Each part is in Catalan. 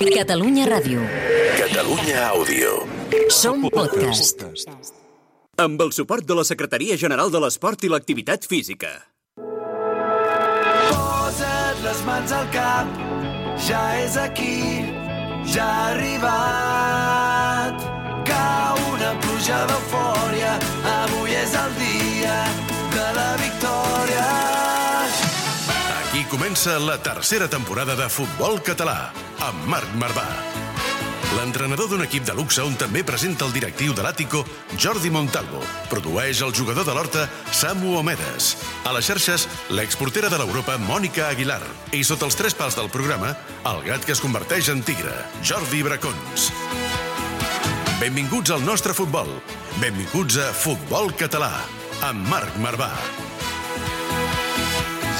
Catalunya Ràdio. Catalunya Àudio. Som podcast. Amb el suport de la Secretaria General de l'Esport i l'Activitat Física. Posa't les mans al cap, ja és aquí, ja ha arribat. Cau una pluja d'eufòria, avui és el dia comença la tercera temporada de Futbol Català, amb Marc Marvà. L'entrenador d'un equip de luxe on també presenta el directiu de l'Àtico, Jordi Montalvo. Produeix el jugador de l'Horta, Samu Omedes. A les xarxes, l'exportera de l'Europa, Mònica Aguilar. I sota els tres pals del programa, el gat que es converteix en tigre, Jordi Bracons. Benvinguts al nostre futbol. Benvinguts a Futbol Català, amb Marc Marvà.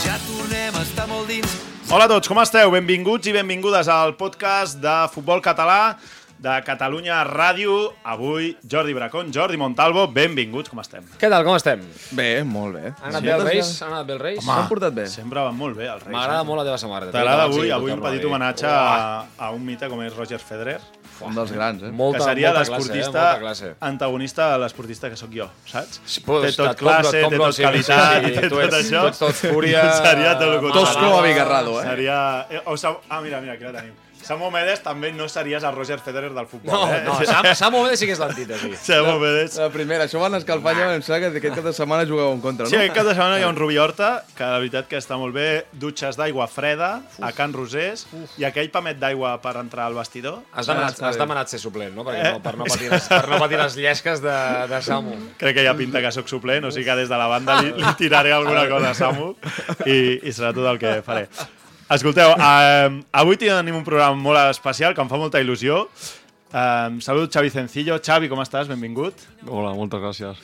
Ja tornem a estar molt dins, Hola a tots, com esteu? Benvinguts i benvingudes al podcast de futbol català de Catalunya Ràdio. Avui, Jordi Bracón, Jordi Montalvo, benvinguts, com estem? Què tal, com estem? Bé, molt bé. Han anat bé els Reis? Han anat bé els Reis? S'han portat bé. Sempre van molt bé, els Reis. M'agrada eh? molt la teva samarreta. T'agrada Sí, avui, avui un petit homenatge a, a un mite com és Roger Federer, Un dels grans, eh? Molta, que seria eh? l'esportista classe. antagonista de l'esportista que sóc jo, saps? Pues, té tot classe, té tot sí, qualitat, sí, sí, té tot ets- això. ets tot fúria, Seria tot el contrari. Tosco abigarrado, eh? Seria... eh, O. Ah, mira, mira, aquí la tenim. Samu Medes també no series el Roger Federer del futbol, No, eh? no, Sam, Sam Omedes sí que és l'antítesi. Samu Medes La primera, això van escalfar ja, em sembla que aquest cap de setmana jugueu en contra, no? Sí, aquest cap de setmana hi ha un Rubi Horta, que la veritat que està molt bé, dutxes d'aigua freda a Can Rosés i aquell pamet d'aigua per entrar al vestidor. Has demanat, has demanat ser suplent, no? Perquè no, per, no patir les, per no patir les llesques de, de Samu. Crec que ha pinta que sóc suplent, o sigui que des de la banda li, li tiraré alguna cosa a Samu i, i serà tot el que faré. Escolteu, eh, avui tenim un programa molt especial que em fa molta il·lusió. Eh, salut, Xavi Cencillo. Xavi, com estàs? Benvingut. Hola, moltes gràcies.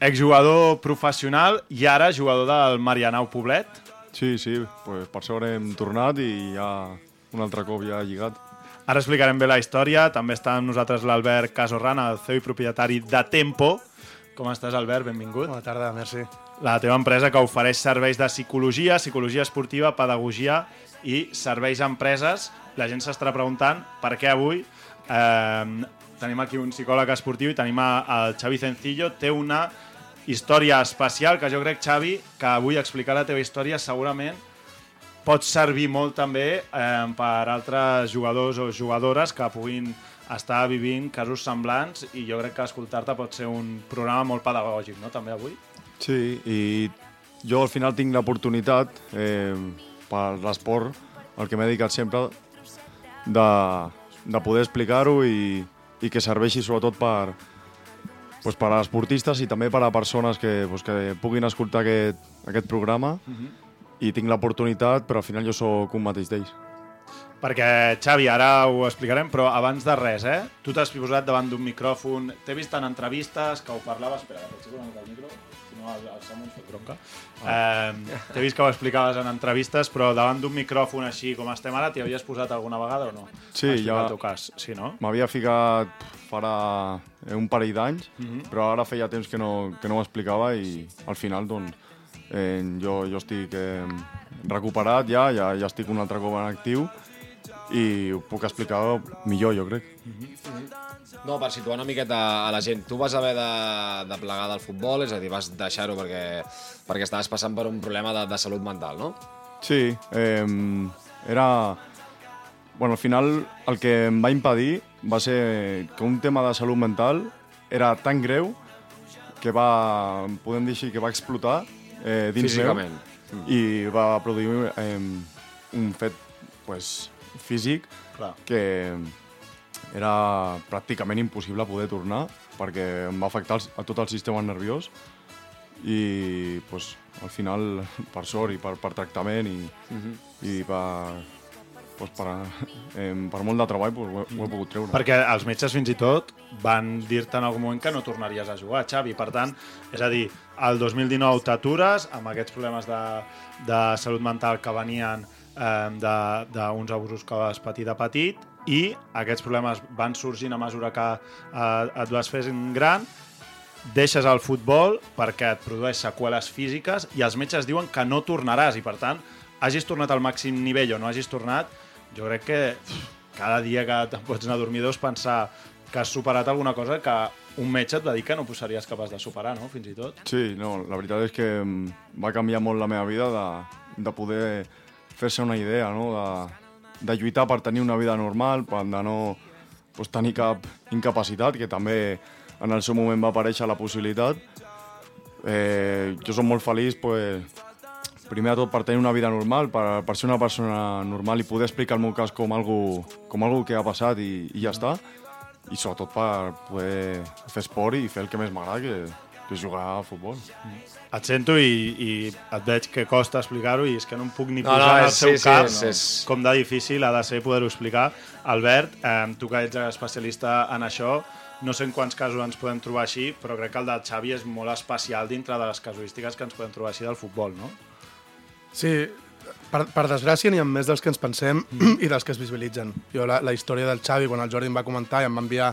Exjugador professional i ara jugador del Marianao Poblet. Sí, sí, pues per sort hem tornat i ja un altre cop ja lligat. Ara explicarem bé la història. També està amb nosaltres l'Albert Casorran, el CEO i propietari de Tempo. Com estàs, Albert? Benvingut. Bona tarda, merci. La teva empresa que ofereix serveis de psicologia, psicologia esportiva, pedagogia i serveis a empreses. La gent s'estarà preguntant per què avui eh, tenim aquí un psicòleg esportiu i tenim el Xavi Cencillo. Té una història especial que jo crec, Xavi, que avui explicar la teva història segurament pot servir molt també eh, per altres jugadors o jugadores que puguin estar vivint casos semblants i jo crec que escoltar-te pot ser un programa molt pedagògic, no?, també avui. Sí, i jo al final tinc l'oportunitat, eh, per l'esport, el que m'he dedicat sempre, de, de poder explicar-ho i, i que serveixi sobretot per, pues, per a esportistes i també per a persones que, pues, que puguin escoltar aquest, aquest programa i tinc l'oportunitat, però al final jo sóc un mateix d'ells. Perquè, Xavi, ara ho explicarem, però abans de res, eh? Tu t'has posat davant d'un micròfon, t'he vist en entrevistes que ho parlaves... Espera, que potser una mica el micro, si no el, el Samu ens fot bronca. Eh, t'he vist que ho explicaves en entrevistes, però davant d'un micròfon així com estem ara, t'hi havies posat alguna vegada o no? Sí, ja- El teu cas, sí, no? M'havia ficat farà un parell d'anys, però ara feia temps que no, que no m'explicava i al final doncs, eh, jo, jo estic eh, recuperat ja, ja, ja estic un altre cop en actiu i ho puc explicar millor, jo crec. No, per situar una miqueta a la gent. Tu vas haver de, de plegar del futbol, és a dir, vas deixar-ho perquè, perquè estaves passant per un problema de, de salut mental, no? Sí, eh, era... Bueno, al final el que em va impedir va ser que un tema de salut mental era tan greu que va, podem dir així, que va explotar eh, dins Físicament. meu i va produir eh, un fet pues, físic Clar. que era pràcticament impossible poder tornar perquè em va afectar el- a tot el sistema nerviós i pues, al final, per sort i per, per tractament i, i per, pues, per, eh, per molt de treball pues, ho, he, ho he pogut treure. Perquè els metges fins i tot van dir-te en algun moment que no tornaries a jugar, Xavi. Per tant, és a dir, el 2019 t'atures amb aquests problemes de, de salut mental que venien d'uns abusos que vas patir de petit i aquests problemes van sorgint a mesura que eh, et vas fent gran deixes el futbol perquè et produeix seqüeles físiques i els metges diuen que no tornaràs i per tant hagis tornat al màxim nivell o no hagis tornat jo crec que cada dia que te'n pots anar a dormir deus pensar que has superat alguna cosa que un metge et va dir que no series capaç de superar, no?, fins i tot. Sí, no, la veritat és que em va canviar molt la meva vida de, de poder fer-se una idea, no? de, de lluitar per tenir una vida normal, per de no pues, tenir cap incapacitat, que també en el seu moment va aparèixer la possibilitat. Eh, jo som molt feliç pues, primer de tot per tenir una vida normal, per, per ser una persona normal i poder explicar el meu cas com algo, com algo que ha passat i, i ja està i sobretot per poder fer esport i fer el que més m'agrada, que, que és jugar a futbol. Et sento i, i et veig que costa explicar-ho i és que no em puc ni No, posar no, el és- seu sí, sí, cap és- és- com de difícil ha de ser poder-ho explicar. Albert, eh, tu que ets especialista en això, no sé en quants casos ens podem trobar així, però crec que el del Xavi és molt especial dintre de les casuístiques que ens podem trobar així del futbol, no? Sí, per, per desgràcia n'hi ha més dels que ens pensem Mm. i dels que es visualitzen. Jo la, la història del Xavi, quan el Jordi em va comentar i em va enviar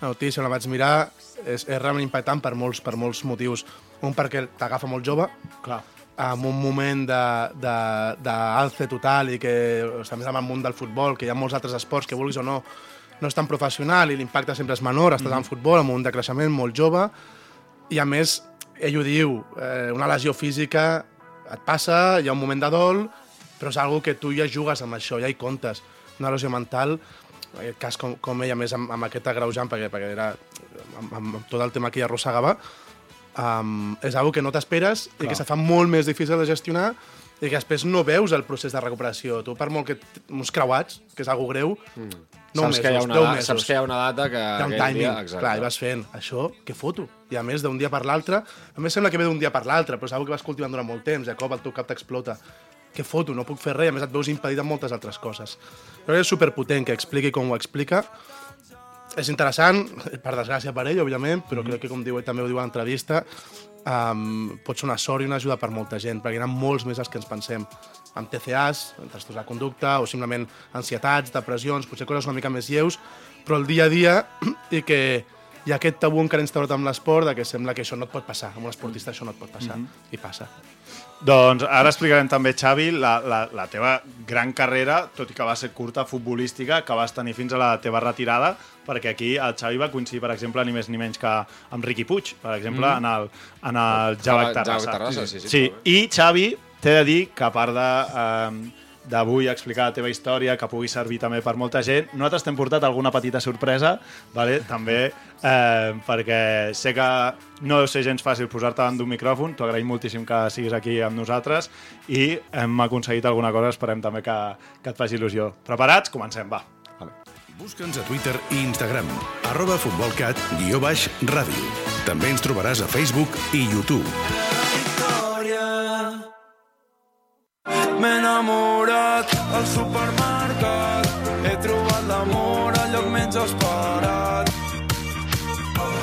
la notícia, la vaig mirar, és, és realment impactant per molts, per molts motius. Un, perquè t'agafa molt jove, Clar. en un moment d'alce total i que, o sigui, a més amb el món del futbol, que hi ha molts altres esports que vulguis o no, no és tan professional i l'impacte sempre és menor, estàs en futbol, amb un de creixement molt jove, i a més, ell ho diu, eh, una lesió física et passa, hi ha un moment de dol, però és algo que tu ja jugues amb això, ja hi comptes. Una lesió mental, en aquest cas com, com ell, a més amb, amb aquest agreujant, perquè, perquè era amb, amb tot el tema que hi arrossegava, um, és algo que no t'esperes i que se fa molt més difícil de gestionar i que després no veus el procés de recuperació. Tu, per molt que uns creuats, que és algo greu, mm. no saps, mesos, que hi ha una, deu da- mesos. saps que hi ha una data que Hi ha un timing, dia... Exacte. clar, i vas fent això, que foto. I a més, d'un dia per l'altre, a més sembla que ve d'un dia per l'altre, però és una que vas cultivant durant molt temps, i a cop el teu cap t'explota. Que foto, no puc fer res, a més et veus impedit en moltes altres coses. Que és superpotent que expliqui com ho explica. És interessant, per desgràcia per ell, òbviament, però crec que, com diu ell també ho diu a l'entrevista, um, pot ser una sort i una ajuda per molta gent, perquè hi ha molts més els que ens pensem amb TCAs, trastorns de conducta, o simplement ansietats, depressions, potser coses una mica més lleus, però el dia a dia i que hi ha aquest tabú encara instaurat amb l'esport de que sembla que això no et pot passar, amb un esportista això no et pot passar, i passa. Doncs ara explicarem també, Xavi, la, la, la teva gran carrera, tot i que va ser curta, futbolística, que vas tenir fins a la teva retirada, perquè aquí el Xavi va coincidir, per exemple, ni més ni menys que amb Riqui Puig, per exemple, mm. en el, en el Javac Javac Terrassa. Terrassa, sí, sí, sí. bé. I, Xavi, t'he de dir que a part de... Eh, d'avui explicar la teva història, que pugui servir també per molta gent. Nosaltres t'hem portat alguna petita sorpresa, vale? també, eh, perquè sé que no deu ser gens fàcil posar-te davant d'un micròfon, t'ho agraïm moltíssim que siguis aquí amb nosaltres i hem aconseguit alguna cosa, esperem també que, que et faci il·lusió. Preparats? Comencem, va. Busca'ns a Twitter i Instagram, arroba futbolcat, guió baix, ràdio. També ens trobaràs a Facebook i YouTube. M'he enamorat al supermercat. He trobat l'amor al lloc menys esperat.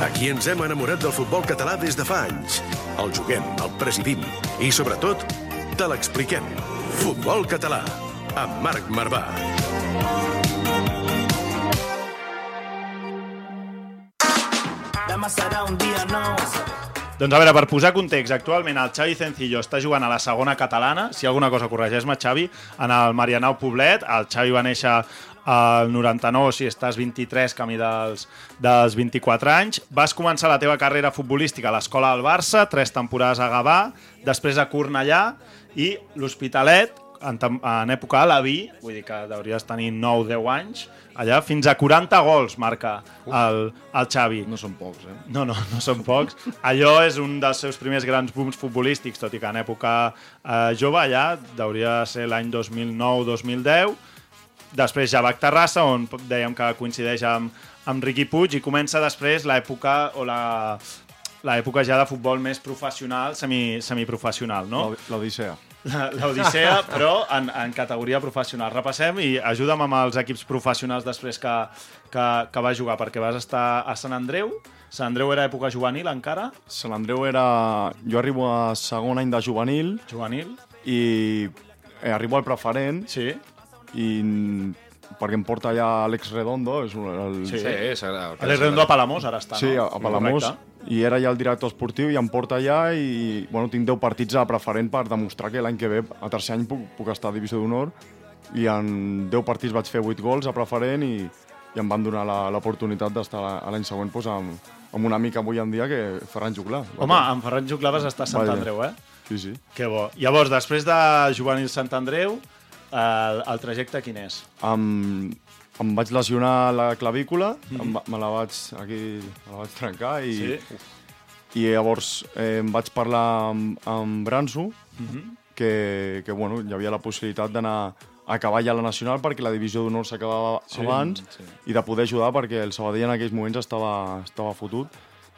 Aquí ens hem enamorat del futbol català des de fa anys. El juguem, el presidim i, sobretot, te l'expliquem. Futbol català, amb Marc Marvà. Demà serà un dia nou. Doncs a veure, per posar context, actualment el Xavi Cencillo està jugant a la segona catalana, si alguna cosa corregeix-me, Xavi, en el Marianao Poblet. El Xavi va néixer al 99, si estàs 23, camí dels, dels 24 anys. Vas començar la teva carrera futbolística a l'escola del Barça, tres temporades a Gavà, després a Cornellà i l'Hospitalet, en, en època a la Vi, vull dir que hauries tenir 9-10 anys, allà fins a 40 gols marca el, el Xavi. No són pocs, eh? No, no, no són pocs. Allò és un dels seus primers grans booms futbolístics, tot i que en època eh, jove allà hauria de ser l'any 2009-2010. Després Javac Terrassa, on dèiem que coincideix amb, amb Riqui Puig, i comença després l'època o la l'època ja de futbol més professional, semi, semiprofessional, no? L'Odissea. La- l'Odissea, però en, en categoria professional. Repassem i ajuda'm amb els equips professionals després que, que, que vas jugar, perquè vas estar a Sant Andreu. Sant Andreu era època juvenil encara, Sant Andreu era... Jo arribo a segon any de juvenil juvenil, i eh, arribo al preferent sí. i perquè em porta allà Alex Redondo, és un, el, Sí. Sí, s'agrada. Alex Redondo a Palamós ara està, Sí, no? a, a Palamós, Correcte. i era ja el director esportiu i em porta allà i bueno, tinc 10 partits a preferent per demostrar que l'any que ve, a tercer any, puc, puc estar a Divisió d'Honor i en 10 partits vaig fer 8 gols a preferent i, i em van donar la- l'oportunitat d'estar a l'any següent doncs, amb, amb un amic avui en dia que Ferran Juclar. Home, amb Ferran Juclar vas estar a Sant. Andreu, eh? Sí, sí. Que bo. Llavors, després de Juvenil Sant Andreu, el, el trajecte quin és? Em, em vaig lesionar la clavícula, em, va- me la vaig, aquí, me la vaig trencar i, Sí? i llavors eh, em vaig parlar amb, amb Branso, que, que bueno, hi havia la possibilitat d'anar a acabar ja la nacional perquè la divisió d'honor s'acabava sí, abans sí. i de poder ajudar perquè el Sabadell en aquells moments estava, estava fotut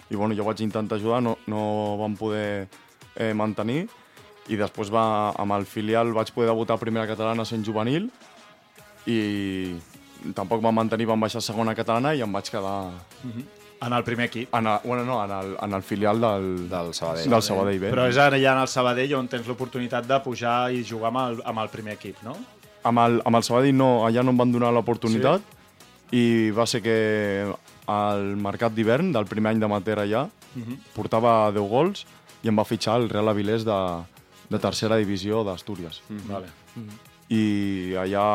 i bueno, jo vaig intentar ajudar, no, no vam poder eh, mantenir i després va, amb el filial vaig poder debutar a primera catalana sent juvenil i tampoc vam mantenir, vam baixar a segona catalana i em vaig quedar En el primer equip. en el, bueno, no, en el, en el filial del, Del Sabadell. del Sabadell B. Però és ara ja en el Sabadell on tens l'oportunitat de pujar i jugar amb el, amb el primer equip, no? Amb el, amb el Sabadell no, allà no em van donar l'oportunitat sí. i va ser que al mercat d'hivern del primer any d'amateur allà portava 10 gols i em va fitxar el Real Avilés de, de tercera divisió d'Astúries. Vale. I allà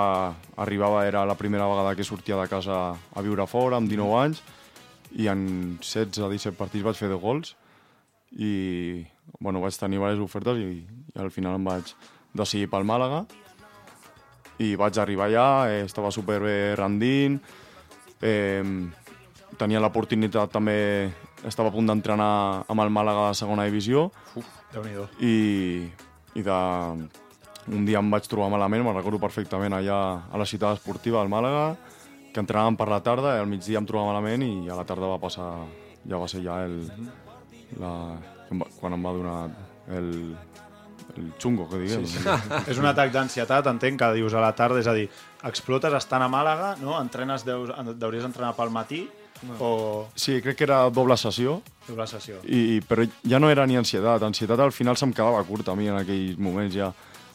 arribava, era la primera vegada que sortia de casa a viure fora, amb 19 anys, i en 16-17 partits vaig fer 10 gols. I bueno, vaig tenir diverses ofertes i, i al final em vaig decidir pel Màlaga. I vaig arribar allà, eh, estava superbé rendint, eh, tenia l'oportunitat també, estava a punt d'entrenar amb el Màlaga de segona divisió Déu-n'hi-do. i, i de, un dia em vaig trobar malament, me'n recordo perfectament allà a la ciutat esportiva del Màlaga, que entrenàvem per la tarda, i al migdia em trobava malament i a la tarda va passar, ja va ser ja el, la, em va- quan em va donar el, el xungo, que diguem. Sí, sí. És un atac d'ansietat, entenc, que dius a la tarda, és a dir, explotes estant a Màlaga, no? Entrenes, deus, deuries entrenar pel matí o sí, crec que era doble sessió, la sessió. I, però ja no era ni ansietat. Ansietat al final se'm quedava curta a mi en aquells moments ja.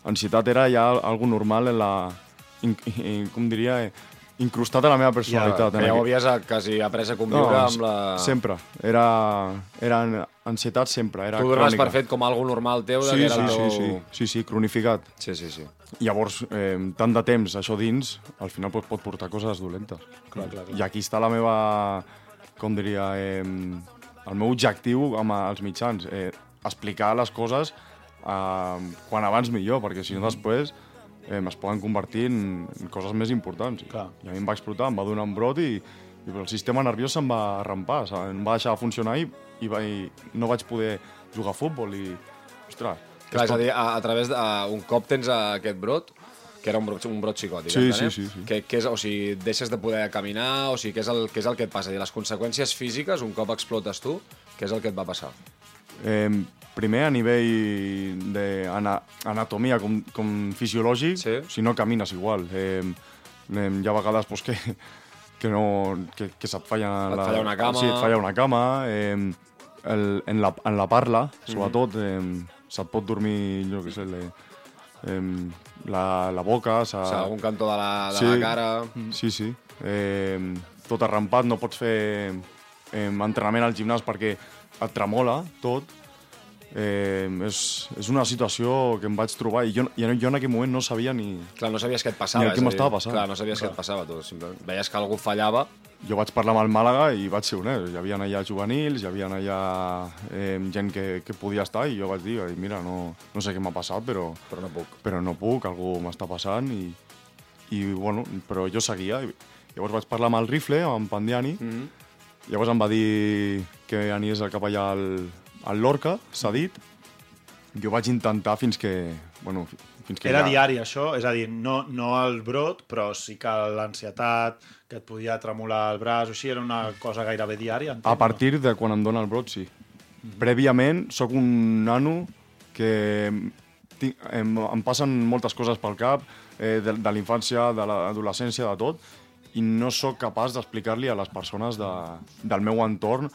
Ansietat era ja algo normal en la... In, in, com diria? Eh, incrustat a la meva personalitat. Que en ja ho havies a- quasi après a conviure no, amb la... Sempre. Era, era ansietat sempre. Era Tu dones crònica. per fet com algo normal teu, de Sí, era sí, sí, teu... sí, sí, sí, cronificat. Sí, sí, sí. Llavors, eh, tant de temps això dins, al final pot, pot portar coses dolentes. Clar, clar, clar. I aquí està la meva, com diria, eh, el meu objectiu amb els mitjans, eh, explicar les coses eh, quan abans millor, perquè si no després eh, es poden convertir en, en coses més importants. Clar. I a mi em va explotar, em va donar un brot i, i el sistema nerviós se'm va arrampar, saps? em va deixar de funcionar i, i, va, i no vaig poder jugar a futbol i, ostres, Clar, és a dir, a, a través de, a, un cop tens a, aquest brot, que era un brot, un brot psicòtic, Sí, entenem? sí, sí, sí. Que, que és, o sigui, deixes de poder caminar, o sigui, què és el, què és el que et passa? I les conseqüències físiques, un cop explotes tu, què és el que et va passar? Eh, primer, a nivell d'anatomia com, com fisiològic, Sí. si no camines igual. Eh, eh, hi ha vegades pues, que, que, no, que, que se't falla... Et falla una cama. Sí, et falla una cama. Eh, el, en, la, en la parla, Mhm. sobretot, eh, se't pot dormir, jo què sé, le, eh, la, la boca... Se... O sigui, algun cantó de la, de Sí. la cara... Sí, sí. Eh, tot arrampat, no pots fer eh, entrenament al gimnàs perquè et tremola tot. Eh, és, és una situació que em vaig trobar i jo, i jo en aquell moment no sabia ni... Clar, no sabies què et passava. Ni dir, m'estava passant. Clar, no sabies què et passava, tu. Simplement veies que algú fallava, Jo vaig parlar amb el Màlaga i vaig ser honest. Hi havia allà juvenils, hi havia allà eh, gent que, que podia estar i jo vaig dir, mira, no, no sé què m'ha passat, però, però no puc. però no puc, algú m'està passant i, i bueno, però jo seguia. I, llavors vaig parlar amb el rifle, amb Pandiani, mm. -hmm. llavors em va dir que anies cap allà al, al Lorca, s'ha dit. Jo vaig intentar fins que... Bueno, fins que Era ja... diari, això? És a dir, no, no el brot, però sí que l'ansietat, que et podia tremolar el braç o així, era una cosa gairebé diària, entenc, A partir de quan em dona el brot, sí. Prèviament, sóc un nano que tinc, em, em passen moltes coses pel cap, eh, de, de la infància, de l'adolescència, de tot, i no sóc capaç d'explicar-li a les persones de, del meu entorn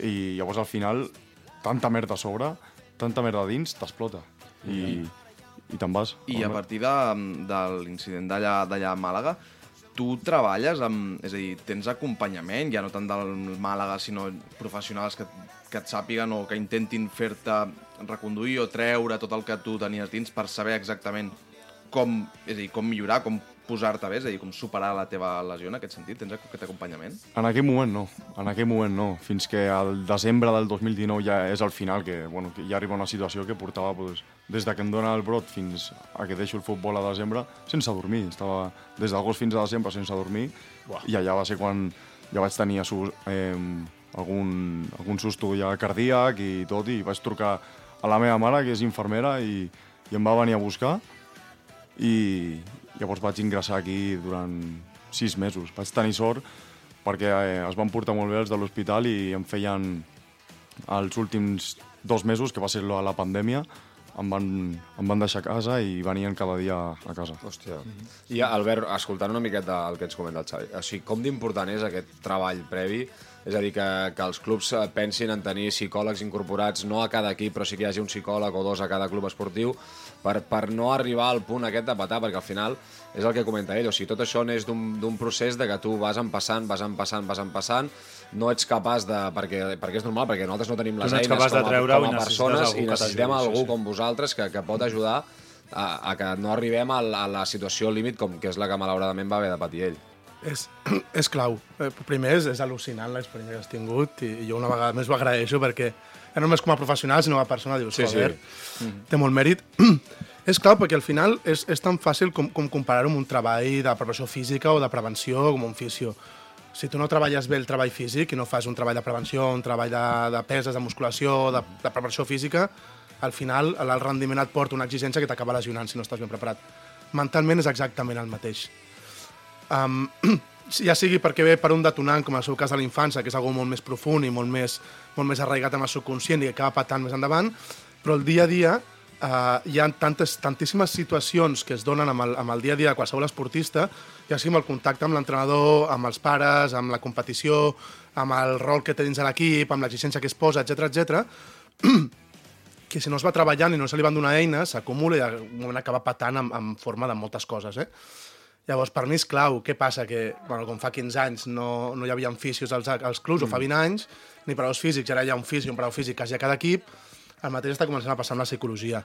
i llavors al final tanta merda a sobre, tanta merda a dins, t'explota. I, i te'n vas. I a partir de, de l'incident d'allà a Màlaga, tu treballes amb... És a dir, tens acompanyament, ja no tant del Màlaga, sinó professionals que, que et sàpiguen o que intentin fer-te reconduir o treure tot el que tu tenies dins per saber exactament com, és a dir, com millorar, com posar-te bé, és a dir, com superar la teva lesió en aquest sentit? Tens aquest acompanyament? En aquell moment no, en aquell moment no. Fins que al desembre del 2019 ja és el final, que, bueno, que ja arriba una situació que portava pues, des de que em dóna el brot fins a que deixo el futbol a desembre sense dormir. Estava des d'agost fins a desembre sense dormir Buah. i allà va ser quan ja vaig tenir eh, algun, algun susto ja cardíac i tot, i vaig trucar a la meva mare, que és infermera, i, i em va venir a buscar i llavors vaig ingressar aquí durant sis mesos. Vaig tenir sort perquè eh, es van portar molt bé els de l'hospital i em feien els últims dos mesos, que va ser la, la pandèmia, em van, em van deixar a casa i venien cada dia a casa. Hòstia. I Albert, escoltant una miqueta el que ens comenta el Xavi, o sigui, com d'important és aquest treball previ és a dir, que, que els clubs eh, pensin en tenir psicòlegs incorporats, no a cada equip, però sí que hi hagi un psicòleg o dos a cada club esportiu, per, per no arribar al punt aquest de patar, perquè al final és el que comenta ell, o sigui, tot això neix d'un procés de que tu vas empassant, vas empassant, vas empassant, no ets capaç de... perquè, perquè és normal, perquè nosaltres no tenim les no eines capaç com a, de treure com a persones algú i necessitem t'ajudi, algú sí, sí. com vosaltres que, que pot ajudar a, a que no arribem a, la- a la situació límit com que és la que malauradament va haver de patir ell. És, és clau. Eh, Primer, és, és al·lucinant l'experiència que has tingut i, i jo una vegada més ho agraeixo perquè ja no només com a professional, sinó com a persona, dius, Sí, sí. joder, té molt mèrit. és clau perquè al final és, és tan fàcil com, com comparar-ho amb un treball de preparació física o de prevenció com un fisio. Si tu no treballes bé el treball físic i no fas un treball de prevenció, un treball de, de peses, de musculació, de, de preparació física, al final el rendiment et porta una exigència que t'acaba lesionant si no estàs ben preparat. Mentalment és exactament el mateix. Um, ja sigui perquè ve per un detonant, com en el seu cas de la infància, que és algo molt més profund i molt més, molt més arraigat amb el subconscient i que acaba patant més endavant, però el dia a dia uh, hi ha tantes, tantíssimes situacions que es donen amb el, amb el dia a dia de qualsevol esportista, ja sigui amb el contacte amb l'entrenador, amb els pares, amb la competició, amb el rol que té dins de l'equip, amb l'exigència que es posa, etc etc, que si no es va treballant i no se li van donar eines, s'acumula i al moment acaba patant en, en forma de moltes coses, eh? Llavors, per mi és clau. Què passa? Que, bueno, com fa 15 anys no, no hi havia fisios als, als clubs, mm. o fa 20 anys, ni preparadors físics, ara hi ha un fisio i un preparador físic quasi a cada equip, el mateix està començant a passar amb la psicologia.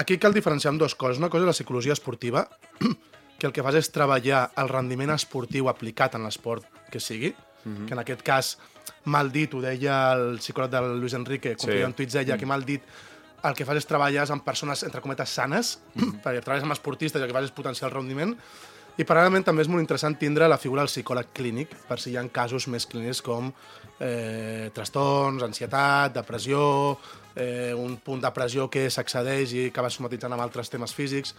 Aquí cal diferenciar amb dues coses. Una cosa és la psicologia esportiva, que el que fas és treballar el rendiment esportiu aplicat en l'esport que sigui, mm -hmm. que en aquest cas, mal dit, ho deia el psicòleg del Luis Enrique, quan Sí. en tuits deia que mal dit, el que fas és treballar amb persones, entre cometes, sanes, perquè treballes amb esportistes i el que fas és potenciar el rendiment, i paral·lelament també és molt interessant tindre la figura del psicòleg clínic, per si hi ha casos més clínics com eh, trastorns, ansietat, depressió, eh, un punt de pressió que s'accedeix i acaba somatitzant amb altres temes físics,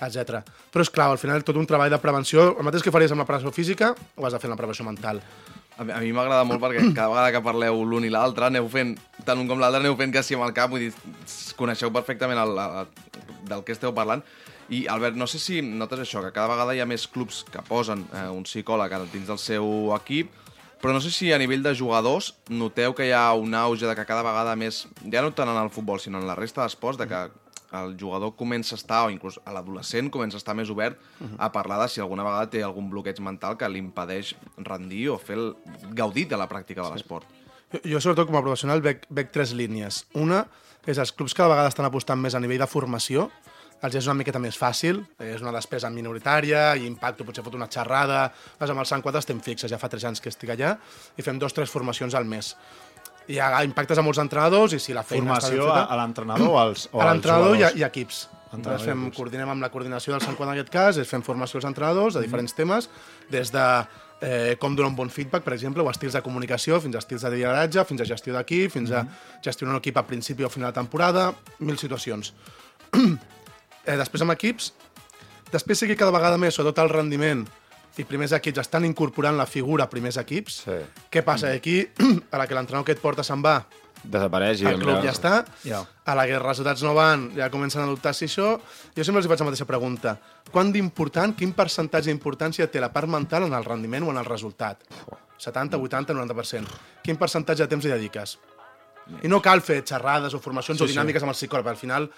etc. Però és clar, al final tot un treball de prevenció, el mateix que faries amb la prevenció física, ho has de fer amb la prevenció mental. A mi, m'agrada molt perquè cada vegada que parleu l'un i l'altre aneu fent, tant un com l'altre aneu fent quasi amb el cap, vull dir, coneixeu perfectament el, el, del que esteu parlant. I, Albert, no sé si notes això, que cada vegada hi ha més clubs que posen eh, un psicòleg dins del seu equip, però no sé si a nivell de jugadors noteu que hi ha un auge de que cada vegada més, ja no tant en el futbol, sinó en la resta d'esports, de que el jugador comença a estar, o inclús a l'adolescent comença a estar més obert a parlar de si alguna vegada té algun bloqueig mental que li impedeix rendir o fer el, gaudir de la pràctica de l'esport. Jo, jo, sobretot, com a professional, veig, veig tres línies. Una és els clubs cada vegada estan apostant més a nivell de formació, els és una miqueta més fàcil, és una despesa minoritària, i impacto, potser fot una xerrada... Vas amb el Sant Quadre estem fixes, ja fa tres anys que estic allà, i fem dos tres formacions al mes. Hi ha impactes a molts entrenadors, i si la feina està ben Formació a, feta... a l'entrenador o als, o a l'entrenador i, a- i equips. Entrenador i fem, equips. coordinem amb la coordinació del Sant Quadre en aquest cas, és fem formació als entrenadors de diferents temes, des de eh, com donar un bon feedback, per exemple, o estils de comunicació, fins a estils de lideratge, fins a gestió d'equip, fins a gestionar un equip a principi o final de temporada, mil situacions. Eh, després amb equips, després sí que cada vegada més, sobretot el rendiment i primers equips estan incorporant la figura primers equips. Sí. Què passa? Aquí, a la que l'entrenador que et porta se'n va, Desapareix i... el club ja està, Ja. a la que els resultats no van, ja comencen a dubtar si això... Jo sempre els faig la mateixa pregunta. Quant d'important, quin percentatge d'importància té la part mental en el rendiment o en el resultat? 70, 80, 90%. Quin percentatge de temps hi dediques? I no cal fer xerrades o formacions sí, o dinàmiques sí. amb el psicòleg, perquè al final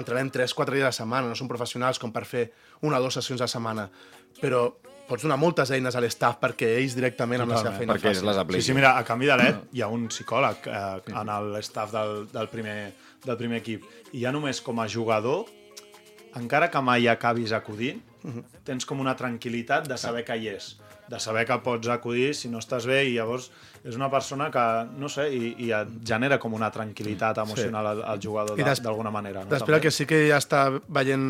entrenem 3-4 dies a la setmana, no som professionals com per fer una o dues sessions a la setmana, però pots donar moltes eines a l'estaf perquè ells directament amb la seva feina perquè facin. les Sí, sí, mira, a canvi de LED hi ha un psicòleg eh, en l'estaf del, del, primer, del primer equip. I ja només com a jugador encara que mai acabis acudint, tens com una tranquil·litat de saber que hi és, de saber que pots acudir si no estàs bé i llavors és una persona que, no sé, i, i et genera com una tranquil·litat emocional al, al jugador d'alguna manera. No? Després el que sí que ja està veient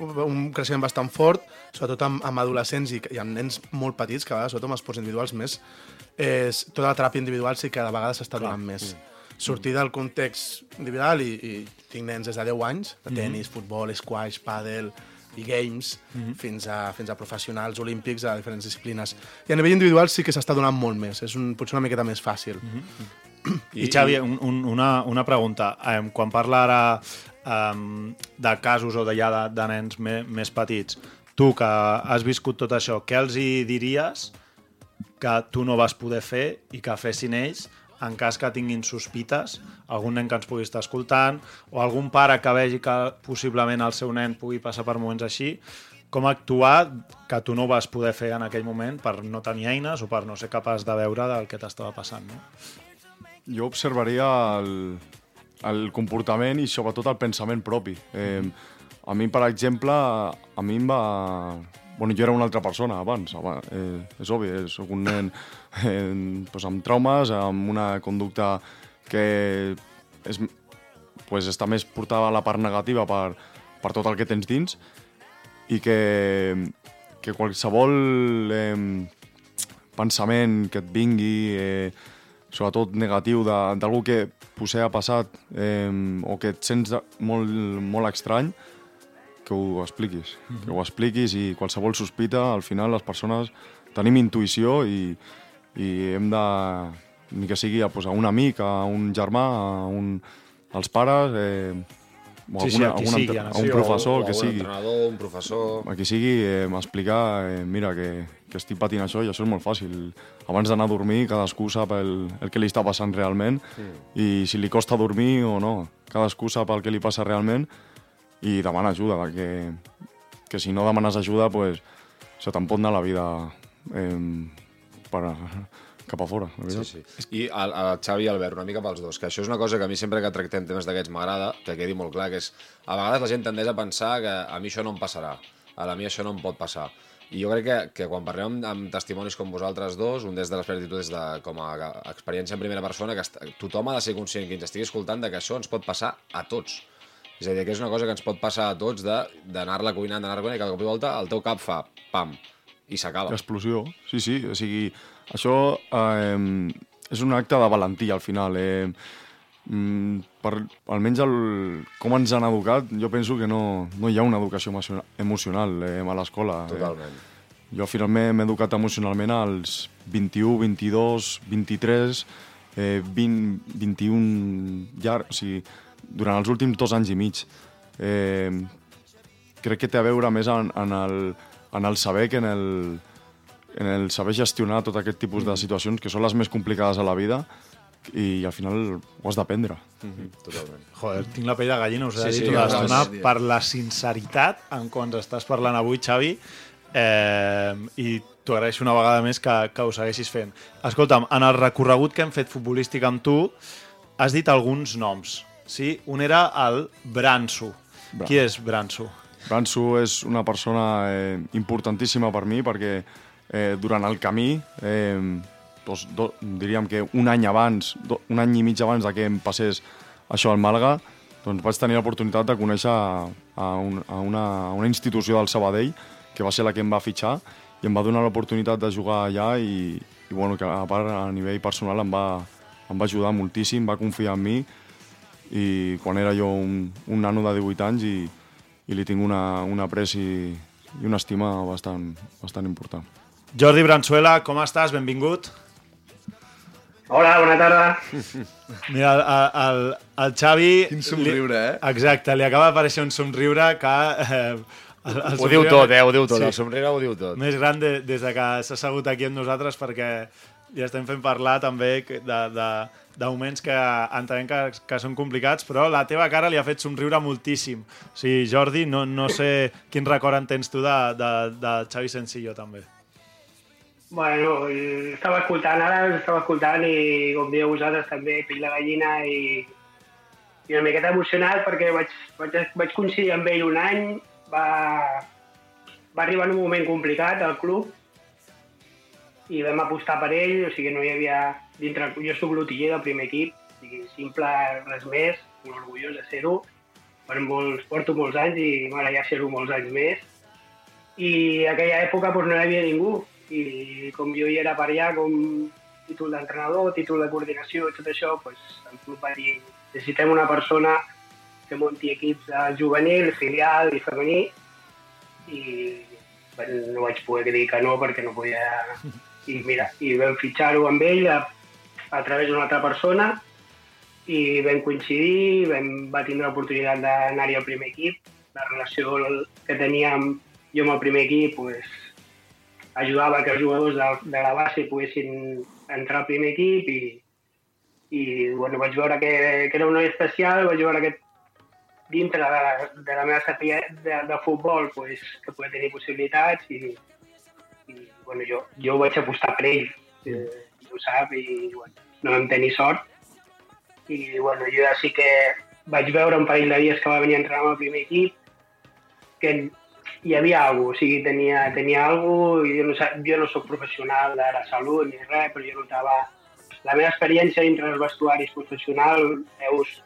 un creixement bastant fort, sobretot amb, amb adolescents i, i amb nens molt petits, que a vegades, sobretot amb esports individuals més, és tota la teràpia individual sí que de vegades s'està donant més. Sortir del context individual i, i tinc nens des de 10 anys, de tennis, futbol, squash, pàdel i games, fins, a, fins a professionals olímpics a diferents disciplines. I a nivell individual sí que s'està donant molt més, és un, potser una miqueta més fàcil. I, Xavi, un, un, una, una pregunta. Eh, quan parla ara eh, de casos o de, ja de, de nens me, més petits, tu que has viscut tot això, què els hi diries que tu no vas poder fer i que fessin ells en cas que tinguin sospites, algun nen que ens pugui estar escoltant, o algun pare que vegi que possiblement el seu nen pugui passar per moments així, com actuar que tu no vas poder fer en aquell moment per no tenir eines o per no ser capaç de veure del que t'estava passant, no? Jo observaria el, el comportament i sobretot el pensament propi. Eh, a mi, per exemple, a mi em va... Bueno, jo era una altra persona abans, abans eh, és obvi, eh, soc un nen eh, pues amb traumes, amb una conducta que és, pues està més portada a la part negativa per, per tot el que tens dins i que, que qualsevol eh, pensament que et vingui, eh, sobretot negatiu, d'algú que potser ha passat eh, o que et sents molt, molt estrany, que ho expliquis. Que ho expliquis i qualsevol sospita, al final les persones tenim intuïció i, i hem de, ni que sigui a, pues, a un amic, a un germà, a, un, als pares, eh, o Sí, sí, a qui algun sigui, a un sí, professor, el que un sigui entrenador, un professor... a qui sigui, eh, m'explicar, eh, mira, que, que estic patint això i això és molt fàcil. Abans d'anar a dormir, cadascú sap el, el que li està passant realment i si li costa dormir o no. Cadascú sap el que li passa realment i demana ajuda, perquè que si no demanes ajuda, pues, se te'n pot anar la vida eh, per, cap a fora. la Sí, veritat. sí. I el, el Xavi i Albert, una mica pels dos, que això és una cosa que a mi sempre que tractem temes d'aquests m'agrada, que quedi molt clar, que és, a vegades la gent tendeix a pensar que a mi això no em passarà, a mi això no em pot passar. I jo crec que, que quan parlem amb, amb testimonis com vosaltres dos, un des de tu des de, com a experiència en primera persona, que est- tothom ha de ser conscient que ens estigui escoltant de que això ens pot passar a tots. És a dir, que és una cosa que ens pot passar a tots d'anar-la cuinant, d'anar-la cuinant, i de cop i volta el teu cap fa pam, i s'acaba. Explosió, sí, sí. O sigui, això eh, és un acte de valentia, al final. Eh, mm, per, almenys el, com ens han educat, jo penso que no, no hi ha una educació emociona- emocional eh, a l'escola. Totalment. Eh, jo finalment m'he educat emocionalment als 21, 22, 23, eh, 20, 21 llarg, o sigui, durant els últims dos anys i mig. Eh, crec que té a veure més en, en, el, en el saber que en el, en el saber gestionar tot aquest tipus de situacions que són les més complicades a la vida i al final ho has d'aprendre. Totalment. Joder, tinc la pell de gallina, us he Sí, sí, sí, dit una no, estona sí, sí. per la sinceritat amb quan ens estàs parlant avui, Xavi, eh, i t'ho agraeixo una vegada més que, que ho segueixis fent. Escolta'm, en el recorregut que hem fet futbolístic amb tu, has dit alguns noms. Sí? Un era el Branso. Bra- Qui és Branso? Branso és una persona eh, importantíssima per mi perquè eh, durant el camí, eh, doncs, do, diríem que un any abans, do, un any i mig abans de que em passés això al Màlaga, doncs vaig tenir l'oportunitat de conèixer a, a, un, a, una, a una institució del Sabadell, que va ser la que em va fitxar, i em va donar l'oportunitat de jugar allà i, i bueno, que a part a nivell personal em va, em va ajudar moltíssim, va confiar en mi i quan era jo un, un nano de 18 anys i, i li tinc una, una apreci i una estima bastant, bastant important. Jordi Bransuela, com estàs? Benvingut. Hola, bona tarda. Mira, el, el, el Xavi... Quin somriure, eh? Exacte, li acaba d'aparèixer un somriure que... Eh, el, el Ho diu tot, eh? Ho diu tot. El somriure ho diu tot. Més gran de, des de que s'ha assegut aquí amb nosaltres perquè li estem fent parlar també de, de, de moments que entenem que, que són complicats, però la teva cara li ha fet somriure moltíssim. O sigui, Jordi, no, no sé quin record en tens tu de, de, de Xavi Sencillo, també. Bueno, estava escoltant ara, estava escoltant i com dieu vosaltres també, pell de gallina i, i una miqueta emocionat perquè vaig, vaig, vaig coincidir amb ell un any va, va arribar en un moment complicat al club i vam apostar per ell, o sigui, no hi havia... Dintre, jo soc l'utiller del primer equip, o sigui, simple, res més, molt orgullós de ser-ho. Molts, porto molts anys i m'agradaria ser-ho molts anys més. I aquella època doncs, no hi havia ningú. I com jo hi era per allà, com títol d'entrenador, títol de coordinació i tot això, doncs, el club va dir necessitem una persona que munti equips de juvenil, filial i femení i bueno, no vaig poder dir que no perquè no podia... I mira, i vam fitxar-ho amb ell a, a través d'una altra persona i vam coincidir, vam, va tindre l'oportunitat d'anar-hi al primer equip. La relació que teníem jo amb el primer equip pues, ajudava que els jugadors de, de la base poguessin entrar al primer equip i, i bueno, vaig veure que, que era un noi especial, vaig veure que dintre de la, de la meva sàpia de, de futbol pues, que podia tenir possibilitats i bueno, jo, jo vaig apostar per ell, eh, ho sap, i bueno, no vam tenir sort. I bueno, jo ja sí que vaig veure un parell de dies que va venir a entrenar amb el primer equip que hi havia alguna cosa, o sigui, tenia, tenia alguna cosa, jo no, jo no sóc professional de la salut ni res, però jo notava la meva experiència dintre dels vestuaris professional, veus,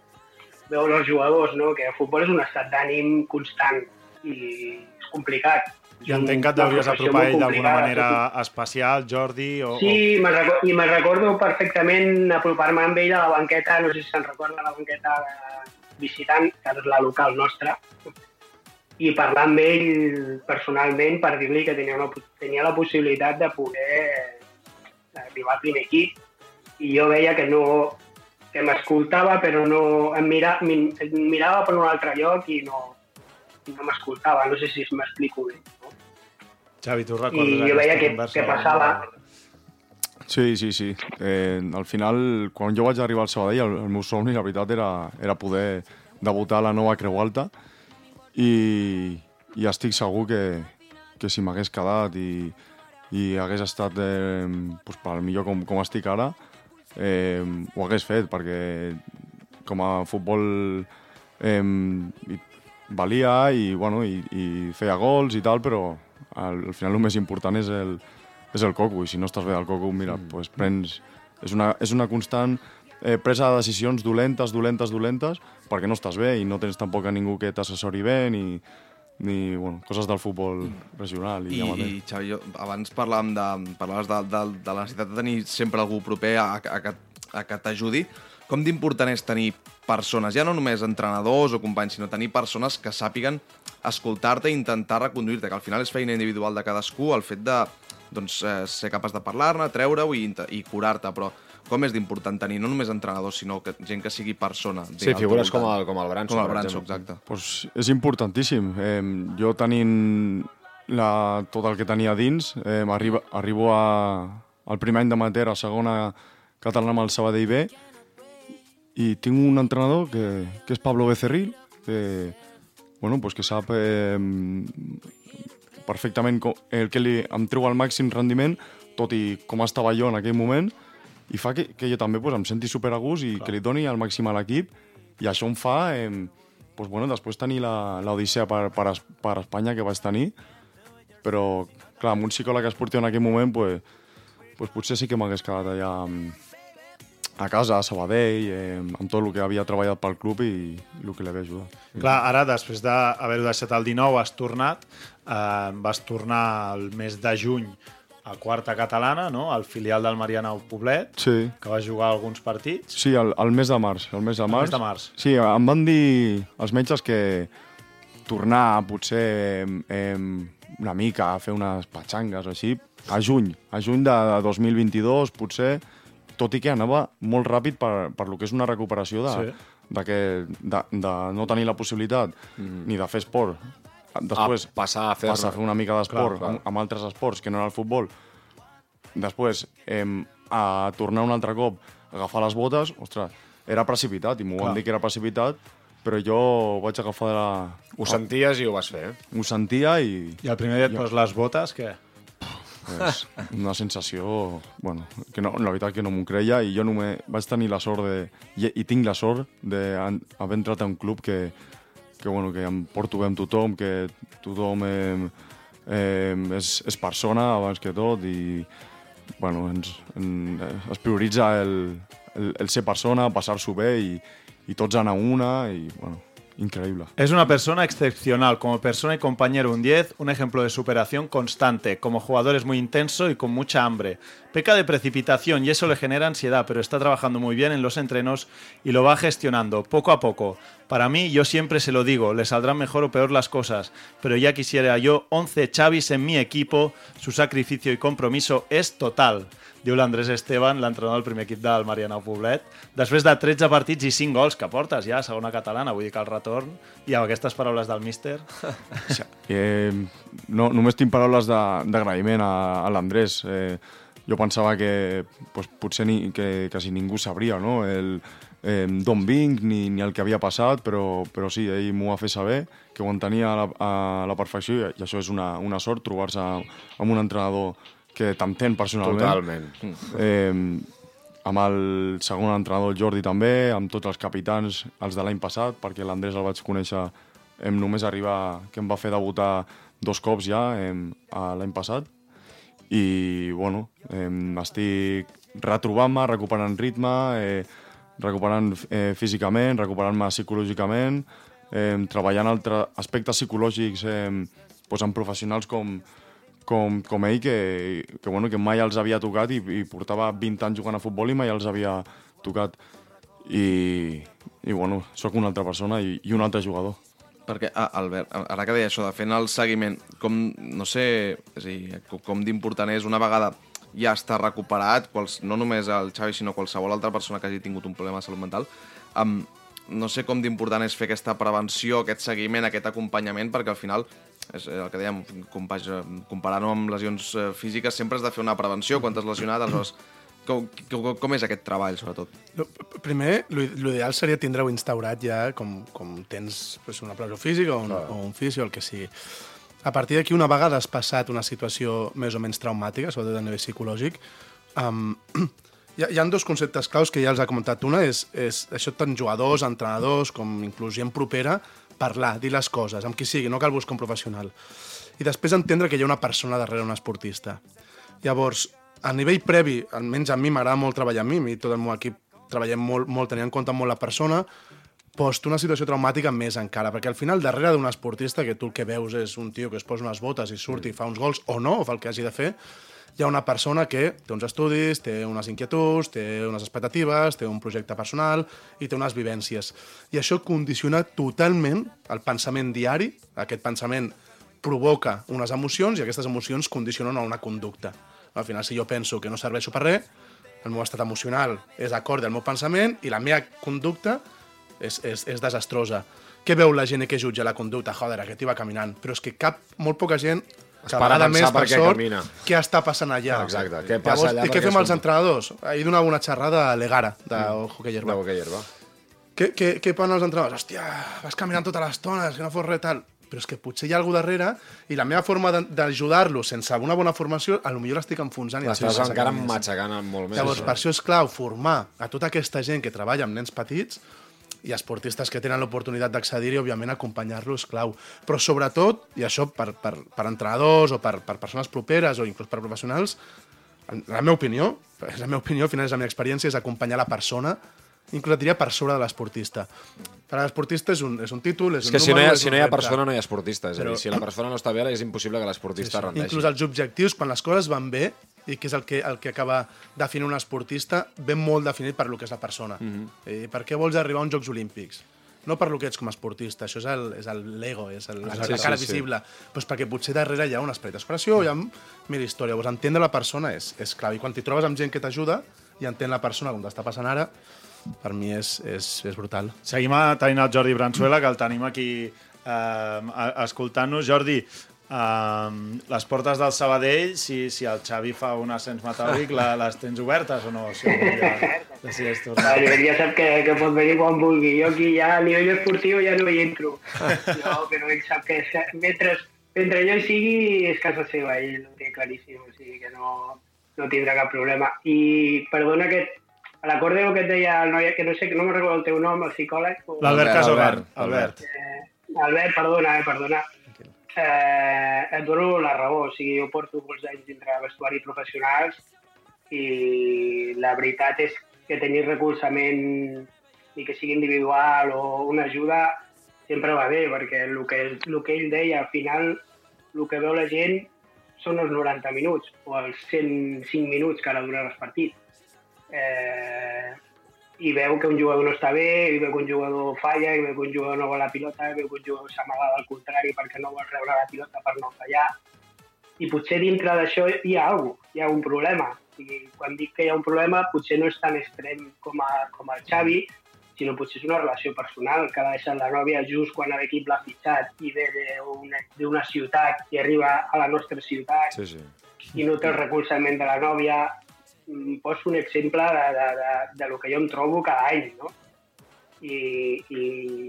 veus els jugadors, no? que el futbol és un estat d'ànim constant i és complicat. I entenc que et professió apropar a ell d'alguna manera especial, Jordi, o... Sí, reco- i me'n recordo perfectament apropar-me amb ell a la banqueta, no sé si se'n recorda, la banqueta visitant, que és la local nostra, i parlar amb ell personalment per dir-li que tenia, una, tenia la possibilitat de poder arribar al primer equip. I jo veia que no que m'escoltava però no em, mira, em em mirava per un altre lloc i no, no m'escoltava, no sé si m'explico bé. Xavi, tu recordes I jo veia que, que passava, Sí, sí, sí. Eh, al final, quan jo vaig arribar al Sabadell, el, el meu somni, la veritat, era, era poder debutar a la nova Creu Alta i, i estic segur que, que si m'hagués quedat i, i hagués estat eh, pues, per millor com, com estic ara, eh, ho hagués fet, perquè com a futbol eh, valia i, bueno, i, i feia gols i tal, però al, al final el més important és el, és el coco, i si no estàs bé del coco, mira, mm. pues prens... És una, és una constant eh, presa de decisions dolentes, dolentes, dolentes, perquè no estàs bé i no tens tampoc a ningú que t'assessori bé ni, ni bueno, coses del futbol regional. I, I, ja i Xavi, jo, abans parlàvem de, parlaves de, de, de la necessitat de tenir sempre algú proper a, a, que, a que t'ajudi. Com d'important és tenir persones, ja no només entrenadors o companys, sinó tenir persones que sàpiguen escoltar-te i intentar reconduir-te, que al final és feina individual de cadascú, el fet de doncs, eh, ser capaç de parlar-ne, treure-ho i, i curar-te, però com és d'important tenir no només entrenadors, sinó que gent que sigui persona. Sí, figures com el, com el Branson, Com el exemple. exacte. pues és importantíssim. Eh, jo tenint la, tot el que tenia dins, eh, arriba, arribo a, al primer any de Mater, a segona catalana amb el Sabadell B, i tinc un entrenador que, que és Pablo Becerril, que, bueno, pues que sap eh, perfectament com, el que li, em treu al màxim rendiment, tot i com estava jo en aquell moment, i fa que, que jo també pues, em senti super a gust i Clar. que li doni el màxim a l'equip, i això em fa eh, pues, bueno, després tenir la- l'odissea per, per, per Espanya que vaig tenir, però clar, amb un psicòleg esportiu en aquell moment pues, pues, potser sí que m'hagués quedat allà mm, a casa, a Sabadell, eh, amb tot el que havia treballat pel club i, el que li havia ajudat. Clar, ara, després d'haver-ho deixat el 19, has tornat, eh, vas tornar el mes de juny a quarta catalana, no? al filial del Marianao Poblet, Sí. que va jugar alguns partits. Sí, el, el mes de març. El mes de El març. mes de març. Sí, em van dir els metges que tornar potser em, una mica a fer unes patxangues o així, a juny, a juny de 2022 potser, tot i que anava molt ràpid per, per lo que és una recuperació de, Sí. de, que, de, de no tenir la possibilitat mm. ni de fer esport. Després A passar a fer- passar a fer una mica d'esport amb, amb altres esports que no era el futbol. Després, em, a tornar un altre cop, a agafar les botes, ostres, era precipitat, i m'ho van dir que era precipitat, però jo vaig agafar de la... Ho senties i ho vas fer, eh? Ho sentia i... I el primer dia et poses les botes, què? És una sensació... Bueno, que no, la veritat que no m'ho creia i jo només vaig tenir la sort de... I, i tinc la sort d'haver entrat a un club que, que, bueno, que em porto bé amb tothom, que tothom eh, eh, és, és persona abans que tot i bueno, ens, en, es prioritza el, el, el ser persona, passar-s'ho bé i, i tots anar a una i bueno, increïble. Es una persona excepcional, como persona y compañero un 10, un ejemplo de superación constante, como jugador es muy intenso y con mucha hambre. Peca de precipitación y eso le genera ansiedad, pero está trabajando muy bien en los entrenos y lo va gestionando poco a poco. Para mí, yo siempre se lo digo, le saldrán mejor o peor las cosas, pero ya quisiera yo 11 Chavis en mi equipo, su sacrificio y compromiso es total. Diu l'Andrés Esteban, l'entrenador del primer equip del Marianao Poblet. Després de 13 partits i 5 gols que portes ja a segona catalana, vull dir que el retorn, i amb aquestes paraules del míster... Eh, no, només tinc paraules d'agraïment a, a l'Andrés. Eh, jo pensava que pues, potser ni, que quasi ningú sabria no? el, eh, d'on vinc ni, ni el que havia passat, però, però sí, ell m'ho va fer saber, que ho entenia a la, a la perfecció i, i això és una, una sort, trobar-se amb un entrenador que t'entén personalment. Totalment. Eh, amb el segon entrenador, el Jordi, també, amb tots els capitans, els de l'any passat, perquè l'Andrés el vaig conèixer em només arribar, que em va fer debutar dos cops ja l'any passat. I, bueno, em, estic retrobant-me, recuperant ritme, eh, recuperant eh, físicament, recuperant-me psicològicament, eh, treballant altres aspectes psicològics eh, doncs amb professionals com, com, com ell, que, que, bueno, que mai els havia tocat i, i portava 20 anys jugant a futbol i mai els havia tocat. I, i bueno, sóc una altra persona i, i un altre jugador. Perquè, ah, Albert, ara que deia això de fent el seguiment, com, no sé, és dir, com- d'important és una vegada ja està recuperat, quals, no només el Xavi, sinó qualsevol altra persona que hagi tingut un problema de salut mental, um, no sé com d'important és fer aquesta prevenció, aquest seguiment, aquest acompanyament, perquè al final, és el que dèiem, comparant-ho amb lesions eh, físiques, sempre has de fer una prevenció quan t'has lesionat, aleshores, com, com, com és aquest treball, sobretot? Primer, l'i- l'ideal seria tindre-ho instaurat ja com, com tens pues, una presó física o un, o un fisio, el que sigui. A partir d'aquí, una vegada has passat una situació més o menys traumàtica, sobretot a nivell psicològic, um, hi, ha, hi ha dos conceptes claus que ja els ha comentat. Una és, és això tant jugadors, entrenadors, com inclús gent propera, parlar, dir les coses, amb qui sigui, no cal buscar un professional. I després entendre que hi ha una persona darrere un esportista. Llavors, a nivell previ, almenys a mi m'agrada molt treballar amb mi, i tot el meu equip treballem molt, molt tenint en compte molt la persona, post una situació traumàtica més encara, perquè al final darrere d'un esportista que tu el que veus és un tio que es posa unes botes i surt i fa uns gols o no, o fa el que hagi de fer, hi ha una persona que té uns estudis, té unes inquietuds, té unes expectatives, té un projecte personal i té unes vivències. I això condiciona totalment el pensament diari, aquest pensament provoca unes emocions i aquestes emocions condicionen una conducta. Al final, si jo penso que no serveixo per res, el meu estat emocional és acord al meu pensament i la meva conducta és, és, és desastrosa. Què veu la gent que jutja la conducta? Joder, aquest iba caminant. Però és que cap, molt poca gent cada vegada més, per sort, camina. què està passant allà. Exacte, què passa allà I què fem els entrenadors? Ahir donava una xerrada a l'Egara, de mm. Hockey Hierba. De Hockey Hierba. Què, què, què fan els entrenadors? Hòstia, vas caminant tota l'estona, que no fos res tal. Però és que potser hi ha algú darrere i la meva forma d'ajudar-lo sense una bona formació, a lo millor l'estic enfonsant. i l'estic Estàs encara matxacant molt més. Llavors, per això és clau formar a tota aquesta gent que treballa amb nens petits i esportistes que tenen l'oportunitat d'accedir-hi, òbviament, acompanyar-los clau. Però sobretot, i això per, per, per entrenadors o per, per persones properes o inclús per professionals, la meva opinió, és la meva opinió, al final és la meva experiència, és acompanyar la persona, inclús et diria per sobre de l'esportista. Per a l'esportista és, un, és un títol, és, És un que si no, hi número, ha, si un no hi ha persona, no hi ha esportista. És a Però- dir, si la persona no està bé, és impossible que l'esportista rendeixi. Inclús els objectius, quan les coses van bé, i que és el que, el que acaba definint un esportista, ben molt definit per lo que és la persona. Mm. -hmm. eh, per què vols arribar a uns Jocs Olímpics? No per lo que ets com a esportista, això és el, és el l'ego, és, el, Exacte, la cara sí, sí. visible. Pues perquè potser darrere hi ha un espai d'expressió, hi ha mil història. Llavors, entendre la persona és, és clau. I quan t'hi trobes amb gent que t'ajuda i entén la persona com t'està passant ara, per mi és, és, és brutal. Seguim a- tenint el Jordi Bransuela, que el tenim aquí eh, a- escoltant-nos. Jordi, eh, les portes del Sabadell, si, si el Xavi fa un ascens metàl·lic, la, les tens obertes o no? Si ja A tornar. nivell ja sap que, que pot venir quan vulgui. Jo aquí ja a nivell esportiu ja no hi entro. No, però ell sap que mentre, mentre jo hi sigui és casa seva, ell ho té claríssim, o sigui que no, no tindrà cap problema. I perdona que a l'acord del que et deia el noi, que no sé, que no me'n recordo el teu nom, el psicòleg. o- L'Albert Albert, Casovan. Albert, Albert. Eh, Albert, perdona, eh, perdona. Eh, et dono la raó. O sigui, jo porto molts anys dintre de vestuari professionals i la veritat és que tenir recolzament i que sigui individual o una ajuda sempre va bé, perquè el que, el que ell deia, al final el que veu la gent són els 90 minuts o els 105 minuts que ara duren els partits. Eh, I veu que un jugador no està bé, i veu que un jugador falla, i veu que un jugador no vol la pilota, i veu que un jugador s'amaga al contrari perquè no vol rebre la pilota per no fallar. I potser dintre d'això hi ha alguna cosa, hi ha un problema. I quan dic que hi ha un problema, potser no és tan extrem com, a, com el Xavi, sinó potser és una relació personal que ha deixat la nòvia just quan l'equip l'ha fitxat i ve d'una ciutat i arriba a la nostra ciutat Sí, sí. i no té el recolzament de la nòvia. Mm, Poso un exemple de, de, de, de lo que jo em trobo cada any, no? I, i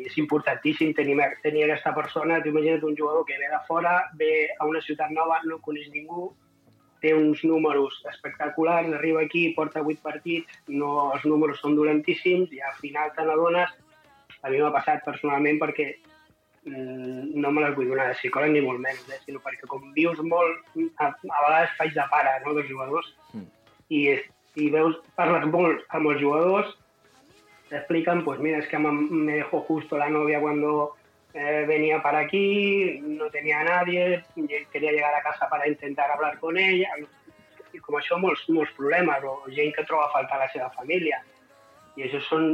és importantíssim tenir, tenir aquesta persona. Tu imagina't un jugador que ve de fora, ve a una ciutat nova, no coneix ningú, té uns números espectaculars, arriba aquí, porta 8 partits, no, els números són dolentíssims i al final te n'adones, a mi m'ha passat personalment perquè mm, no me les vull donar de psicòleg ni molt menys, eh, sinó perquè com vius molt, a, a vegades faig de pare no, dels jugadors i, i veus, parles molt amb els jugadors, t'expliquen, pues mira, es que me, dejó justo la novia cuando eh, venía para aquí, no tenía a nadie, quería llegar a casa para intentar hablar con ella, i com això molts, molts problemes, o gent que troba a faltar la seva família. I això són,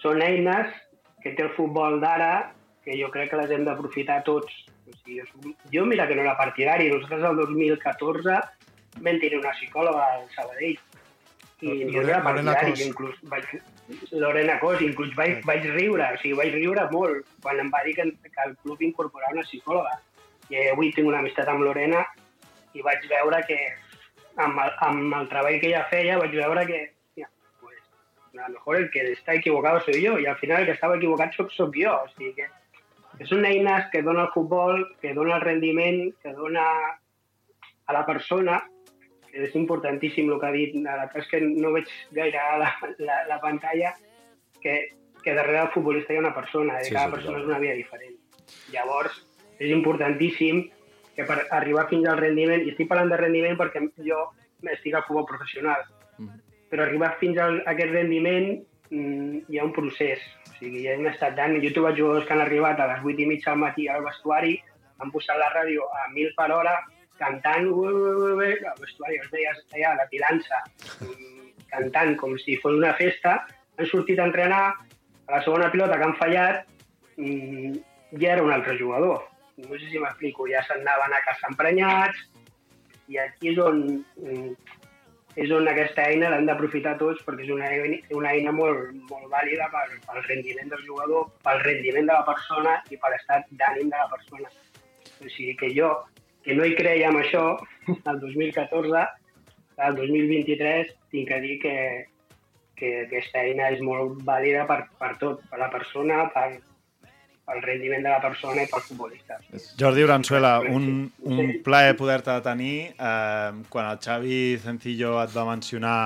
són eines que té el futbol d'ara que jo crec que les hem d'aprofitar tots. O sigui, jo, jo mira que no era partidari, nosaltres el 2014 vam tenir una psicòloga al Sabadell i jo era Lorena partidari, Cos. jo inclús vaig, Lorena Cos, inclús vaig, vaig riure, o sigui, vaig riure molt quan em va dir que, que el club incorporava una psicòloga. I avui tinc una amistat amb Lorena i vaig veure que amb el, amb el treball que ella feia vaig veure que hòstia, pues, a lo mejor el que està equivocado soy yo i al final el que estava equivocat soc, soc jo. O sigui que, que són eines que dona el futbol, que dona el rendiment, que dona a la persona, és importantíssim el que ha dit, la veritat és que no veig gaire la, la, la pantalla, que, que darrere del futbolista hi ha una persona, i Sí, cada sí, persona és una vida diferent. Llavors, és importantíssim que per arribar fins al rendiment, i estic parlant de rendiment perquè jo estic al futbol professional, però arribar fins a aquest rendiment mm, hi ha un procés. O sigui, hi ha un estat d'any. Jo he trobat jugadors que han arribat a les 8 i mitja al matí al vestuari, han posat la ràdio a 1.000 per hora, cantant, ue, ue, ue, al vestuari els veies allà, la pilança, mm, cantant com si fos una festa, han sortit a entrenar, a la segona pilota que han fallat, mm, ja era un altre jugador. No sé si m'explico, ja s'anaven a casa emprenyats, i aquí és on, mm, és on aquesta eina l'hem d'aprofitar tots perquè és una una eina molt, molt vàlida pel, pel rendiment del jugador, pel rendiment de la persona i per l'estat d'ànim de la persona. O sigui que jo, que no hi creia en això, el 2014, el 2023, tinc que dir que, que aquesta eina és molt vàlida per, per tot, per la persona, per, pel rendiment de la persona i pel futbolista. Jordi Uranzuela, un, un plaer poder-te tenir. Eh, quan el Xavi Cencillo et va mencionar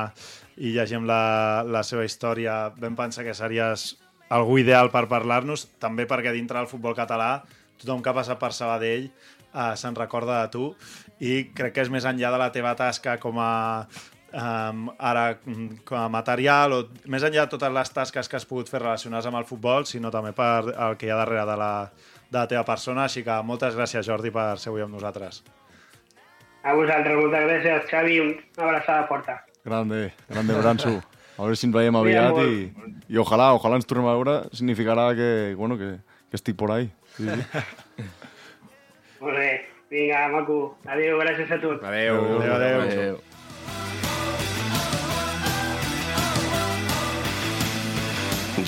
i llegim la, la seva història, vam pensar que series algú ideal per parlar-nos, també perquè dintre del futbol català tothom que ha passat per Sabadell eh, se'n recorda de tu i crec que és més enllà de la teva tasca com a um, ara mm, com a material o més enllà de totes les tasques que has pogut fer relacionades amb el futbol, sinó també per el que hi ha darrere de la, de la teva persona. Així que moltes gràcies, Jordi, per ser avui amb nosaltres. A vosaltres, moltes gràcies, Xavi, una abraçada forta. Grande, grande Branso. A veure si ens veiem aviat i, i ojalà, ojalà ens tornem a veure. Significarà que, bueno, que, que estic por ahí. Sí, sí. Molt bé, vinga, maco. Adéu, gràcies a tots. Adéu. Adéu, adéu. adéu.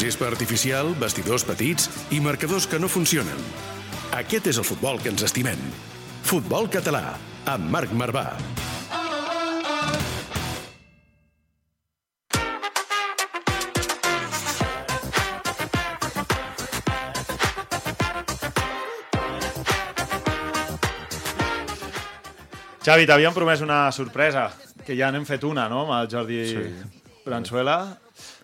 Gespa artificial, vestidors petits i marcadors que no funcionen. Aquest és el futbol que ens estimem. Futbol català, amb Marc Marvà. Xavi, t'havíem promès una sorpresa, que ja n'hem fet una, no?, amb el Jordi sí. Bransuela.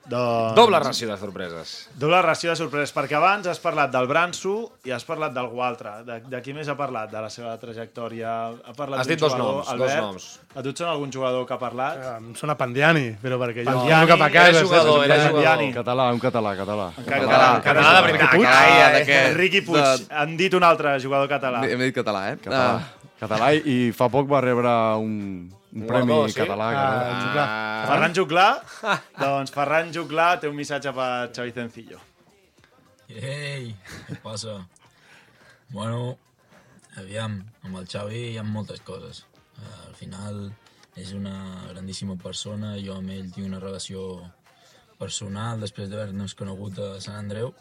Doncs... Doble ració de sorpreses. Doble ració de sorpreses, perquè abans has parlat del Branso i has parlat d'algú altre. De, de qui més ha parlat? De la seva trajectòria? Ha parlat Has dit dos jugador, noms, dos Albert? noms. A tu et sona algun jugador que ha parlat? Eh, Em sona Pandiani, però perquè jo Pandiani, no cap a casa. era jugador, era Pandiani. jugador. Català, un català, català. Català, català de primer Puig. Ah, d'aquest- Riqui Puig. de- Han dit un altre jugador català. Hem dit català, eh? Català. Català i, fa poc va rebre un, un premi guardó, sí? català. Ah, català. Ah. Ferran Juclà? doncs Ferran Juclà té un missatge per Xavi Cencillo. Ei, què passa? Bueno, aviam, amb el Xavi hi ha moltes coses. Uh, al final és una grandíssima persona, jo amb ell tinc una relació personal després d'haver-nos conegut a Sant Andreu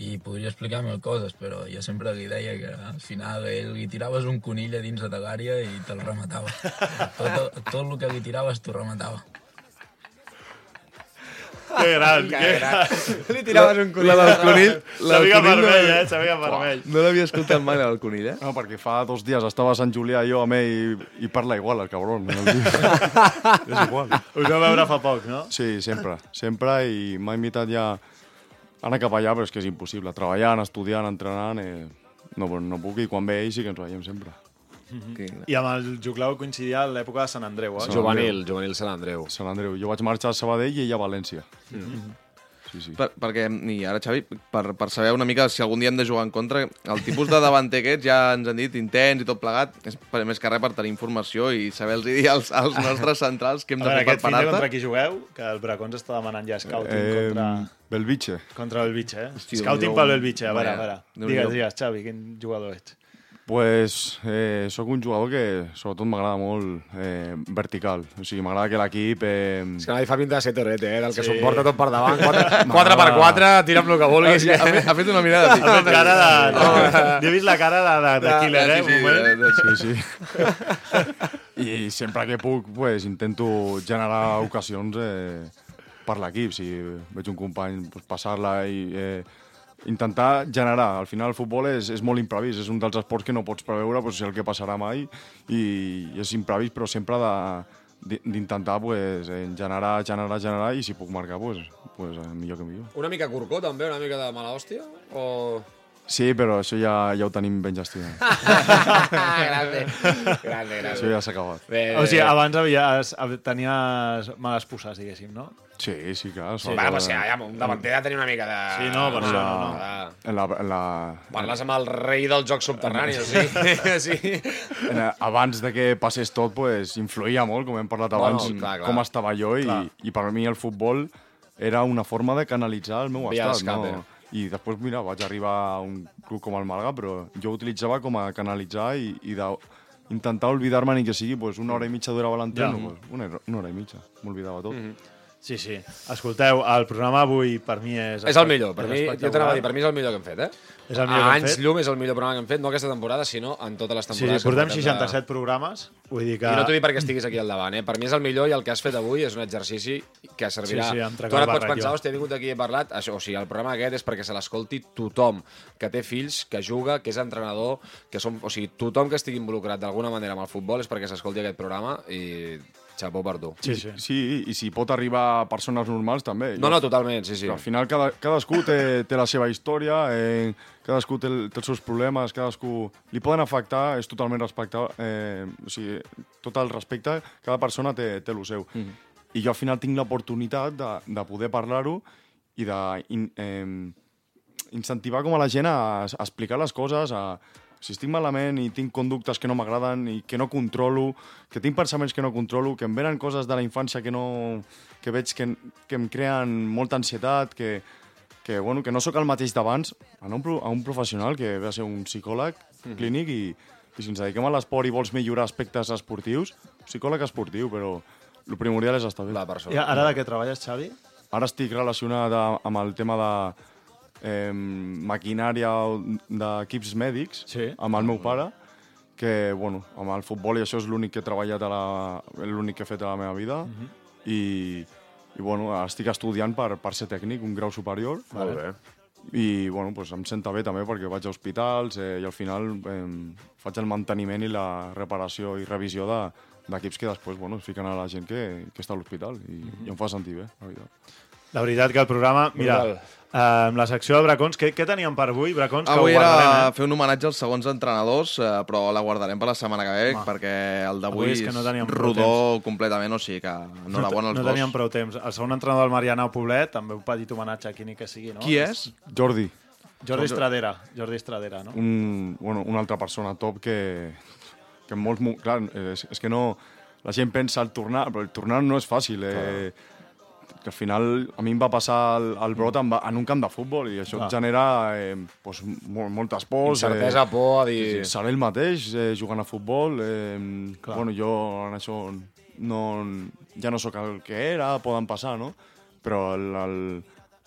i podria explicar mil coses, però jo sempre li deia que al final ell li tiraves un conill a dins de l'àrea i te'l rematava. Tot, tot el que li tiraves t'ho rematava. Que gran, que gran. Li tiraves un La del conill... La del conill no vermell, l'havia- eh? Xaviga vermell. No l'havia escoltat mai, la del conill, eh? No, perquè fa dos dies estava a Sant Julià jo amb ell i, i parla igual, el cabron. El tio. és igual. Us vau veure fa poc, no? Sí, sempre, sempre, i m'ha invitat ja anar cap allà, però és que és impossible. Treballant, estudiant, entrenant, eh, no, no puc, i quan ve ell sí que ens veiem sempre. I amb el Juclau coincidia a l'època de Sant Andreu, eh? Juvenil, juvenil Sant Andreu. Sant Andreu. Jo vaig marxar a Sabadell i ell a València. Sí, sí. Per, perquè, i ara, Xavi, per, per saber una mica si algun dia hem de jugar en contra, el tipus de davanter aquest ja ens han dit intens i tot plegat, és per, més que res per tenir informació i saber-los dir als, als nostres centrals què hem de fer per de contra parar-te. qui jugueu? Que el Bracons està demanant ja scouting Eh, contra, Belvitge. contra el Belvitge, eh? Hòstia, scouting pel Belvitge, a veure, a veure. Digues, digues, Xavi, quin jugador ets? Pues eh, sóc un jugador que sobretot m'agrada molt eh, vertical. O sigui, m'agrada que l'equip... Eh, És que nadie fa pinta de ser torrete, eh? Del que Sí. s'ho porta tot per davant. 4, 4 per 4, tira amb el que vulguis. Ha, ha fet una mirada Ha fet cara de... Jo he vist la cara de, de, de killer, eh? sí, sí, Sí, sí. I sempre que puc, pues, intento generar ocasions eh, per l'equip. Si veig un company, pues, passar-la i eh, intentar generar. Al final el futbol és, és molt imprevist, és un dels esports que no pots preveure pues, el que passarà mai i, i és imprevist, però sempre de di- d'intentar pues, eh, generar, generar, generar i si puc marcar, pues, pues, eh, millor que millor. Una mica curcó, també? Una mica de mala hòstia? O... Sí, però això ja, ja ho tenim ben gestionat. grande, grande, grande. Això ja s'ha acabat. Bé, O sigui, abans havies, tenies males pusses, diguéssim, no? Sí, sí, clar. Sí, bueno, pues sí, ja, un davanter ha de tenir una mica de... Sí, no, per En això la, no, no. en la, la, Parles amb el rei del joc subterrani, o sigui... sí. en, abans de que passés tot, pues, influïa molt, com hem parlat abans, Bueno, clar, clar. com estava jo, i, Clar. i per mi el futbol era una forma de canalitzar el meu Via estat. No? I després, mira, vaig arribar a un club com el Màlaga, però jo ho utilitzava com a canalitzar i, i de, intentar oblidar-me ni que sigui pues, una hora i mitja durava l'entreno, Ja. pues, una, una hora i mitja, m'oblidava tot. Mm -hmm. Sí, sí. Escolteu, el programa avui per mi és... És el millor, per mi, jo t'anava a dir, per mi és el millor que hem fet, eh? És el millor a que hem anys fet. llum és el millor programa que hem fet, no aquesta temporada, sinó en totes les Sí, temporades. sí, portem que 67 programes, vull dir que... I no t'ho dic perquè estiguis aquí al davant, eh? Per mi és el millor i el que has fet avui és un exercici que servirà... Sí, sí, tu ara pots pensar, hòstia, he vingut aquí i he parlat... Això, o sigui, el programa aquest és perquè se l'escolti tothom que té fills, que juga, que és entrenador, que som... O sigui, tothom que estigui involucrat d'alguna manera amb el futbol és perquè s'escolti aquest programa i xapó per tu. Sí, sí. Sí, i si pot arribar a persones normals, també. No, no, totalment, sí, sí. Al final cada, cadascú té, té la seva història, eh, cadascú té, té els seus problemes, cadascú li poden afectar, és totalment respectable, eh, o sigui, tot el respecte, cada persona té, té el seu. Mm -hmm. I jo al final tinc l'oportunitat de, de poder parlar-ho i de in, eh, incentivar com a la gent a, a explicar les coses, a, si estic malament i tinc conductes que no m'agraden i que no controlo, que tinc pensaments que no controlo, que em venen coses de la infància que, no, que veig que, que em creen molta ansietat, que, que, bueno, que no sóc el mateix d'abans, anar a un, a un professional que ve a ser un psicòleg clínic i, i si ens dediquem a l'esport i vols millorar aspectes esportius, psicòleg esportiu, però el primordial és estar bé. La I persona. ara de què treballes, Xavi? Ara estic relacionat amb el tema de eh, maquinària d'equips mèdics Sí. amb el meu pare, que, bueno, amb el futbol i això és l'únic que he treballat, l'únic que he fet a la meva vida, i, i bueno, estic estudiant per, per ser tècnic, un grau superior, Molt bé. i bueno, pues em senta bé també perquè vaig a hospitals eh, i al final eh, faig el manteniment i la reparació i revisió de, d'equips que després bueno, es fiquen a la gent que, que està a l'hospital i, i em fa sentir bé, la veritat. La veritat que el programa... Mira, Brutal. eh, amb la secció de Bracons, què, què teníem per avui, Bracons? que Avui ho guardarem, era eh? fer un homenatge als segons entrenadors, eh, però la guardarem per la setmana que ve, Home. perquè el Avui d'avui és és, que no teníem prou rodó completament, o sigui que No, enhorabona als no dos. teníem prou temps. El segon entrenador del Marianao Poblet, també un petit homenatge a qui ni que sigui, no? Qui és? Jordi, Jordi Estradera. Jordi Estradera, no? un, bueno, una altra persona top que, que en molts... mo- Clar, és, és que no... La gent pensa el tornar, però el tornar no és fàcil. Eh, que al final a mi em va passar el, el brot en, en un camp de futbol i això Clar. et genera eh, pues, molt, moltes pors. Incertesa, por, a dir- Sí, seré el mateix eh, jugant a futbol. Eh, Clar. bueno, jo en això no, ja no sóc el que era, poden passar, no? Però el, el,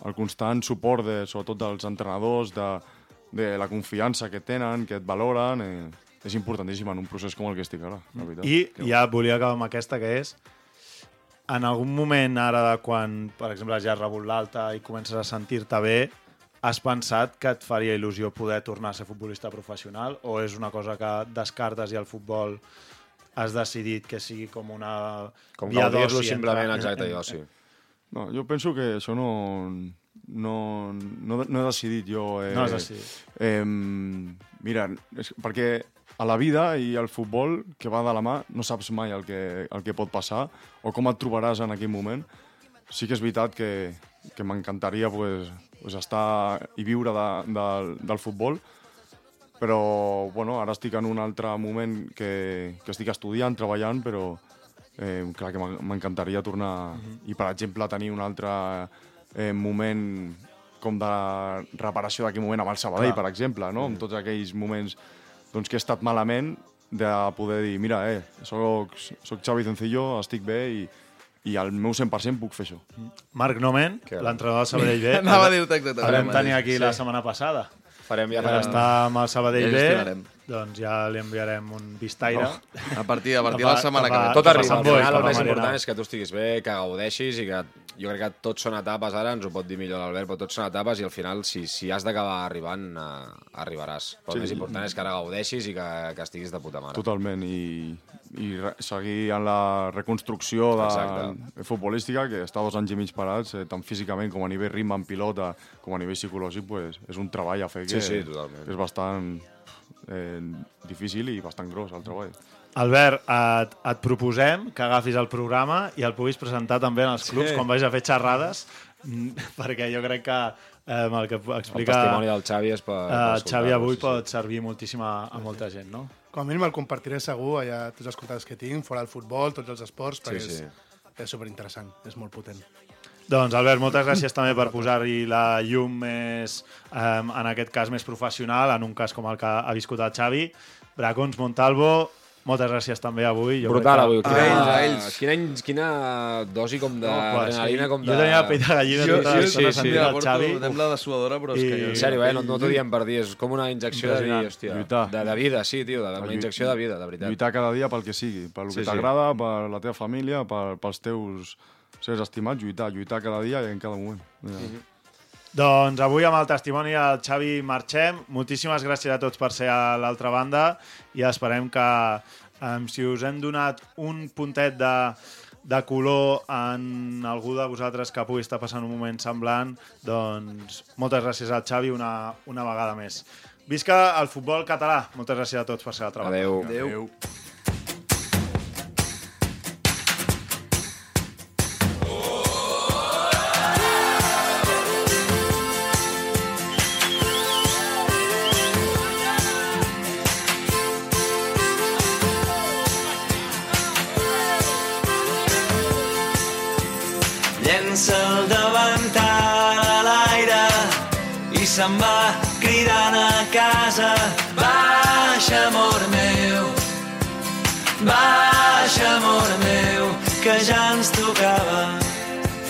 el constant suport, de, sobretot dels entrenadors, de, de la confiança que tenen, que et valoren, eh, és importantíssim en un procés com el que estic ara, la veritat. I ja volia acabar amb aquesta, que és en algun moment ara de quan, per exemple, ja has rebut l'alta i comences a sentir-te bé, has pensat que et faria il·lusió poder tornar a ser futbolista professional o és una cosa que descartes i al futbol has decidit que sigui com una Com via gaudir-lo simplement, exacte, i oci. No, jo penso que això no, no, no, no he decidit jo. Eh, No has decidit. Eh, mira, és, perquè a la vida i al futbol, que va de la mà, no saps mai el que, el que pot passar o com et trobaràs en aquell moment. Sí que és veritat que, que m'encantaria pues, pues estar i viure de, de, del futbol, però bueno, ara estic en un altre moment que, que estic estudiant, treballant, però eh, clar que m'en- m'encantaria tornar i, per exemple, tenir un altre eh, moment com de reparació d'aquell moment amb el Sabadell, Clar. per exemple, no? amb tots aquells moments doncs, que he estat malament, de poder dir, mira, eh, soc, soc Xavi Cencillo, estic bé i, i al meu 100% puc fer això. Marc Nomen, l'entrenador del Sabadell B. Anava a dir-te exactament vam tenir aquí Sí. la setmana passada. Farem ja farem- estar amb el Sabadell Ja B. doncs ja li enviarem un vistaire. Oh, a partir- a partir de la setmana que ve. Tot arriba. Al final el més Marianao. important és que tu estiguis bé, que gaudeixis i que jo crec que tot són etapes, ara ens ho pot dir millor l'Albert, però tot són etapes i al final si, si has d'acabar arribant, eh, arribaràs. Però Sí. el més important és que ara gaudeixis i que, que estiguis de puta mare. Totalment, i, i re- seguir en la reconstrucció de, Exacte. futbolística, que està dos anys i mig parats, eh, tant físicament com a nivell ritme en pilota, com a nivell psicològic, pues, és un treball a fer Sí, que, sí, totalment. que és bastant eh, difícil i bastant gros, el treball. Albert, et, et proposem que agafis el programa i el puguis presentar també en els clubs Sí. quan vagis a fer xerrades, perquè jo crec que eh, amb el que explica El testimoni del Xavi és per- per eh, Xavi avui sí, sí. pot servir moltíssim a, a molta gent, no? Com a mínim el compartiré segur allà tots els contactes que tinc, fora del futbol, tots els esports, perquè Sí, sí. és, és superinteressant, és molt potent. Doncs, Albert, moltes gràcies també per posar-hi la llum més, eh, en aquest cas, més professional, en un cas com el que ha viscut el Xavi. Bracons, Montalvo, moltes gràcies també avui. Jo Brutal avui. que- Quina, quina, quina dosi com d'adrenalina, com de... Jo tenia la pell de gallina Jo- tota sí, sí. sentint el Xavi. Sembla de suadora, però és que... jo- En sèrio, eh? No, no t'ho diem per dir, és com una injecció de dir, hòstia, Lluitar. de, de vida, sí, tio, de, una Lluit- injecció de vida, de veritat. Lluitar cada dia pel que sigui, pel Sí, que sí. t'agrada, per la teva família, per, pels teus sers estimats, lluitar, lluitar cada dia i en cada moment. Ja. Doncs avui amb el testimoni del Xavi marxem. Moltíssimes gràcies a tots per ser a l'altra banda i esperem que um, si us hem donat un puntet de, de color en algú de vosaltres que pugui estar passant un moment semblant, doncs moltes gràcies al Xavi una, una vegada més. Visca el futbol català. Moltes gràcies a tots per ser a l'altra banda. Adéu. Adéu. Se'n va cridant a casa. Baixa, amor meu, baixa, amor meu, que ja ens tocava.